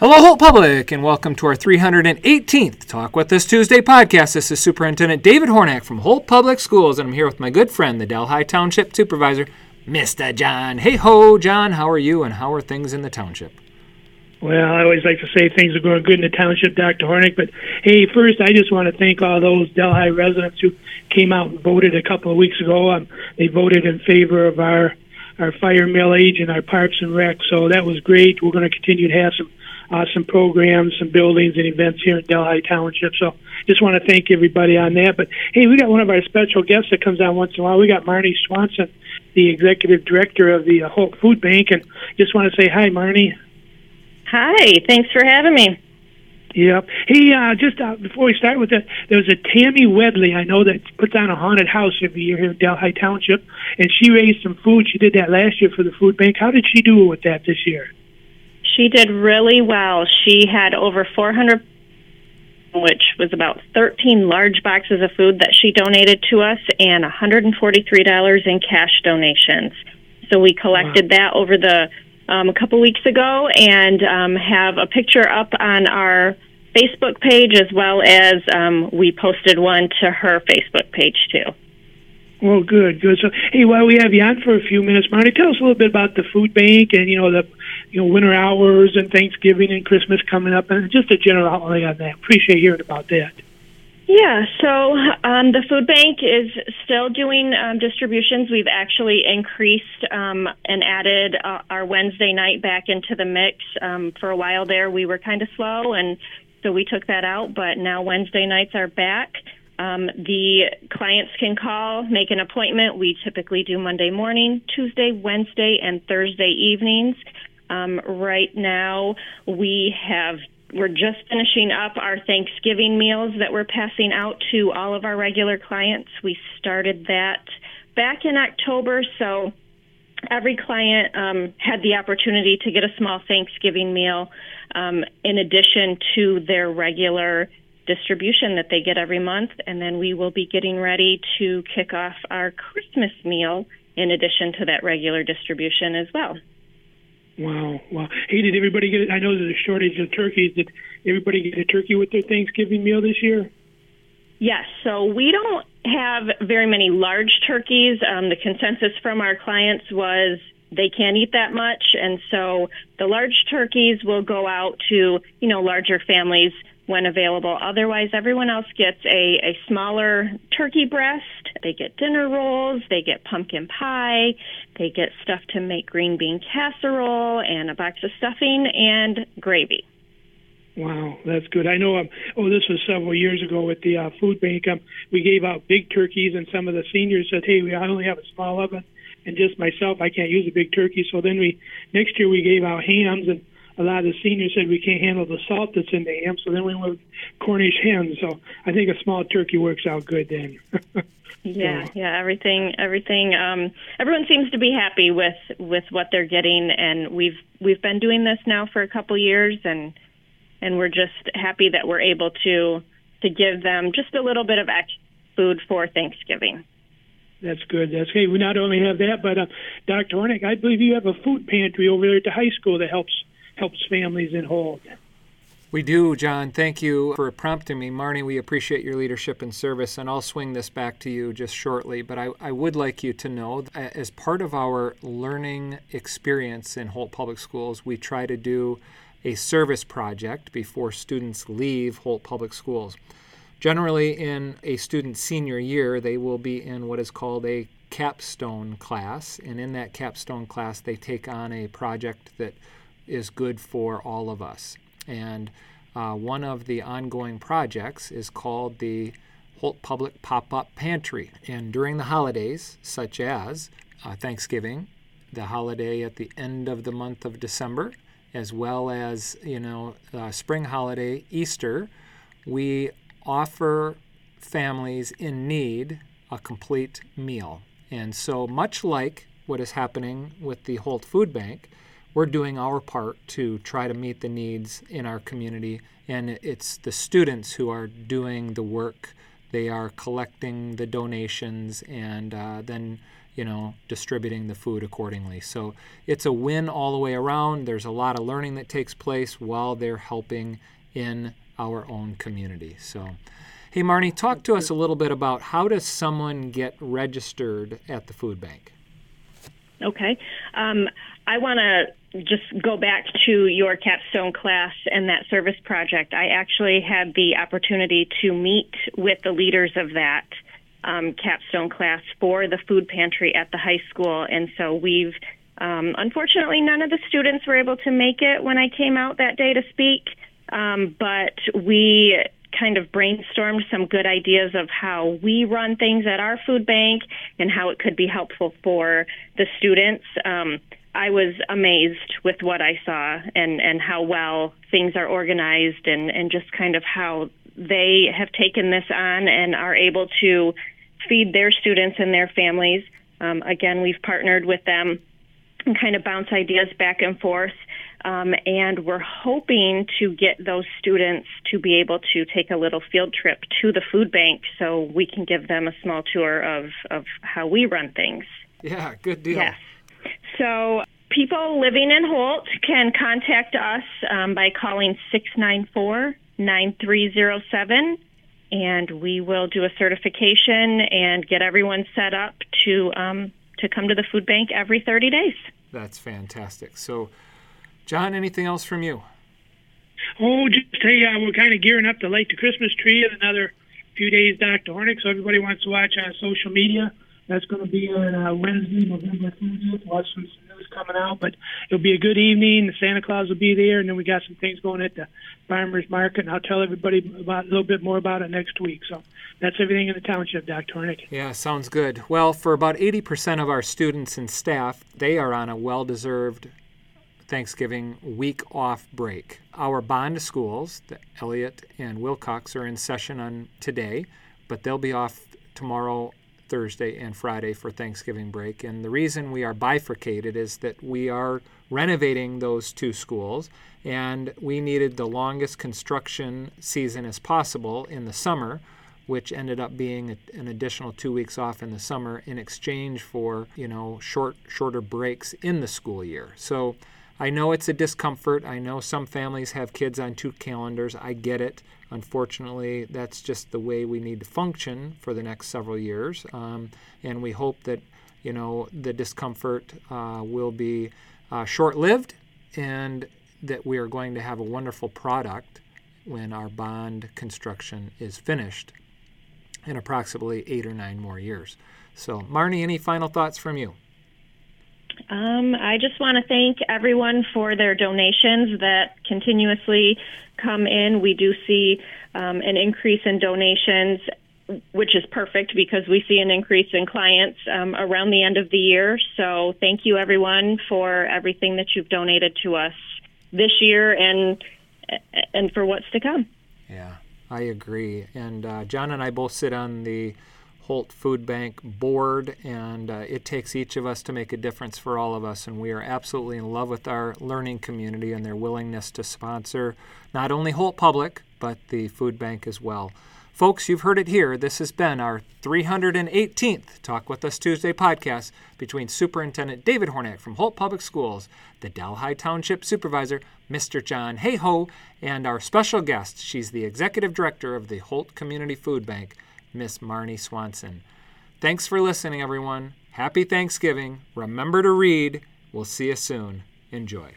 Hello, Holt Public, and welcome to our 318th Talk With Us Tuesday podcast. This is Superintendent David Hornak from Holt Public Schools, and I'm here with my good friend, the Delhi Township Supervisor, Mr. John. Hayhoe, John, how are you, and how are things in the township? Well, I always like to say things are going good in the township, Dr. Hornak. But hey, first, I just want to thank all those Delhi residents who came out and voted a couple of weeks ago. Um, they voted in favor of our our fire millage and our parks and rec. So that was great. We're going to continue to have some awesome programs, some buildings and events here in Delhi Township. So just want to thank everybody on that. But hey, we got one of our special guests that comes on once in a while. We got Marni Swanson, the executive director of the uh, Holt Food Bank, and just want to say hi, Marni. Hi, thanks for having me. Yep. Hey, uh, just uh, before we start with that, there was a Tammy Wedley I know that puts on a haunted house every year here in Delhi Township, and she raised some food. She did that last year for the food bank. How did she do with that this year? She did really well. She had over 400, which was about 13 large boxes of food that she donated to us, and $143 in cash donations. So we collected wow. that over the um, a couple weeks ago and um, have a picture up on our Facebook page as well as um, we posted one to her Facebook page too. Well, good, good. So, hey, while we have you on for a few minutes, Marni, tell us a little bit about the food bank and you know the, you know, winter hours and Thanksgiving and Christmas coming up, and just a general outline on that. Appreciate hearing about that. Yeah, so um, the food bank is still doing um, distributions. We've actually increased um, and added uh, our Wednesday night back into the mix. Um, for a while there, we were kind of slow, and so we took that out, but now Wednesday nights are back. Um, the clients can call, make an appointment. We typically do Monday morning, Tuesday, Wednesday, and Thursday evenings. Um, right now, we have we're just finishing up our Thanksgiving meals that we're passing out to all of our regular clients. We started that back in October, so every client um, had the opportunity to get a small Thanksgiving meal um, in addition to their regular distribution that they get every month. And then we will be getting ready to kick off our Christmas meal in addition to that regular distribution as well. Wow, wow. Hey, did everybody get it? I know there's a shortage of turkeys. Did everybody get a turkey with their Thanksgiving meal this year? Yes. So we don't have very many large turkeys. Um, the consensus from our clients was they can't eat that much, and so the large turkeys will go out to you know larger families when available. Otherwise, everyone else gets a, a smaller turkey breast. They get dinner rolls, they get pumpkin pie, they get stuff to make green bean casserole, and a box of stuffing and gravy. Wow, that's good. I know. Um, oh, this was several years ago with the uh, food bank. Um, we gave out big turkeys, and some of the seniors said, "Hey, we I only have a small oven, and just myself, I can't use a big turkey." So then we next year we gave out hams, and a lot of the seniors said we can't handle the salt that's in the ham, so then we went with Cornish hens. So I think a small turkey works out good then. yeah, so. yeah, everything, everything. Um, everyone seems to be happy with with what they're getting, and we've we've been doing this now for a couple years, and and we're just happy that we're able to to give them just a little bit of extra food for Thanksgiving. That's good. That's great. We not only have that, but uh, Dr. Hornak, I believe you have a food pantry over there at the high school that helps helps families in Holt. We do, John. Thank you for prompting me. Marni, we appreciate your leadership and service, and I'll swing this back to you just shortly. But I, I would like you to know, as part of our learning experience in Holt Public Schools, we try to do a service project before students leave Holt Public Schools. Generally, in a student's senior year, they will be in what is called a capstone class, and in that capstone class, they take on a project that is good for all of us. And uh, one of the ongoing projects is called the Holt Public Pop Up Pantry. And during the holidays, such as uh, Thanksgiving, the holiday at the end of the month of December, as well as you know uh, spring holiday Easter, we offer families in need a complete meal. And so much like what is happening with the Holt Food Bank, we're doing our part to try to meet the needs in our community, and it's the students who are doing the work. They are collecting the donations and uh, then you know distributing the food accordingly. So it's a win all the way around. There's a lot of learning that takes place while they're helping in our own community. So hey marni talk to us a little bit about how does someone get registered at the food bank? Okay. Um, i want to just go back to your capstone class and that service project. I actually had the opportunity to meet with the leaders of that um, capstone class for the food pantry at the high school, and so we've um, unfortunately none of the students were able to make it when I came out that day to speak, um, but we kind of brainstormed some good ideas of how we run things at our food bank and how it could be helpful for the students. Um, I was amazed with what I saw and, and how well things are organized and, and just kind of how they have taken this on and are able to feed their students and their families. Um, again, we've partnered with them and kind of bounce ideas back and forth. Um, and we're hoping to get those students to be able to take a little field trip to the food bank so we can give them a small tour of, of how we run things. Yeah, good deal. Yes. So people living in Holt can contact us um, by calling 694 9307 and we will do a certification and get everyone set up to um, to come to the food bank every 30 days. That's fantastic. So, John, anything else from you? Oh, just hey, uh, we're kind of gearing up to light the Christmas tree in another few days, Dr. Hornak. So everybody wants to watch on social media. That's going to be on uh, Wednesday, November 30th. Watch some news coming out, but it'll be a good evening. The Santa Claus will be there, and then we got some things going at the farmers market, and I'll tell everybody about a little bit more about it next week. So that's everything in the township, Dr. Hornak. Yeah, sounds good. Well, for about 80% of our students and staff, they are on a well-deserved Thanksgiving week off break. Our bond schools, the Elliott and Wilcox, are in session on today, but they'll be off tomorrow Thursday and Friday for Thanksgiving break. And the reason we are bifurcated is that we are renovating those two schools and we needed the longest construction season as possible in the summer which ended up being an additional two weeks off in the summer in exchange for you know short shorter breaks in the school year so i know it's a discomfort i know some families have kids on two calendars i get it Unfortunately, that's just the way we need to function for the next several years, um, and we hope that you know the discomfort uh, will be uh, short-lived, and that we are going to have a wonderful product when our bond construction is finished in approximately eight or nine more years. So, Marni, any final thoughts from you? Um, I just want to thank everyone for their donations that continuously come in. We do see um, an increase in donations, which is perfect because we see an increase in clients um, around the end of the year. So thank you, everyone, for everything that you've donated to us this year and and for what's to come. Yeah, I agree. And uh, John and I both sit on the Holt Food Bank board, and uh, it takes each of us to make a difference for all of us. And we are absolutely in love with our learning community and their willingness to sponsor not only Holt Public, but the food bank as well. Folks, you've heard it here. This has been our 318th Talk With Us Tuesday podcast between Superintendent David Hornak from Holt Public Schools, the Delhi Township Supervisor, Mr. John Hayhoe, and our special guest. She's the Executive Director of the Holt Community Food Bank, Miss Marni Swanson. Thanks for listening, everyone. Happy Thanksgiving. Remember to read. We'll see you soon. Enjoy.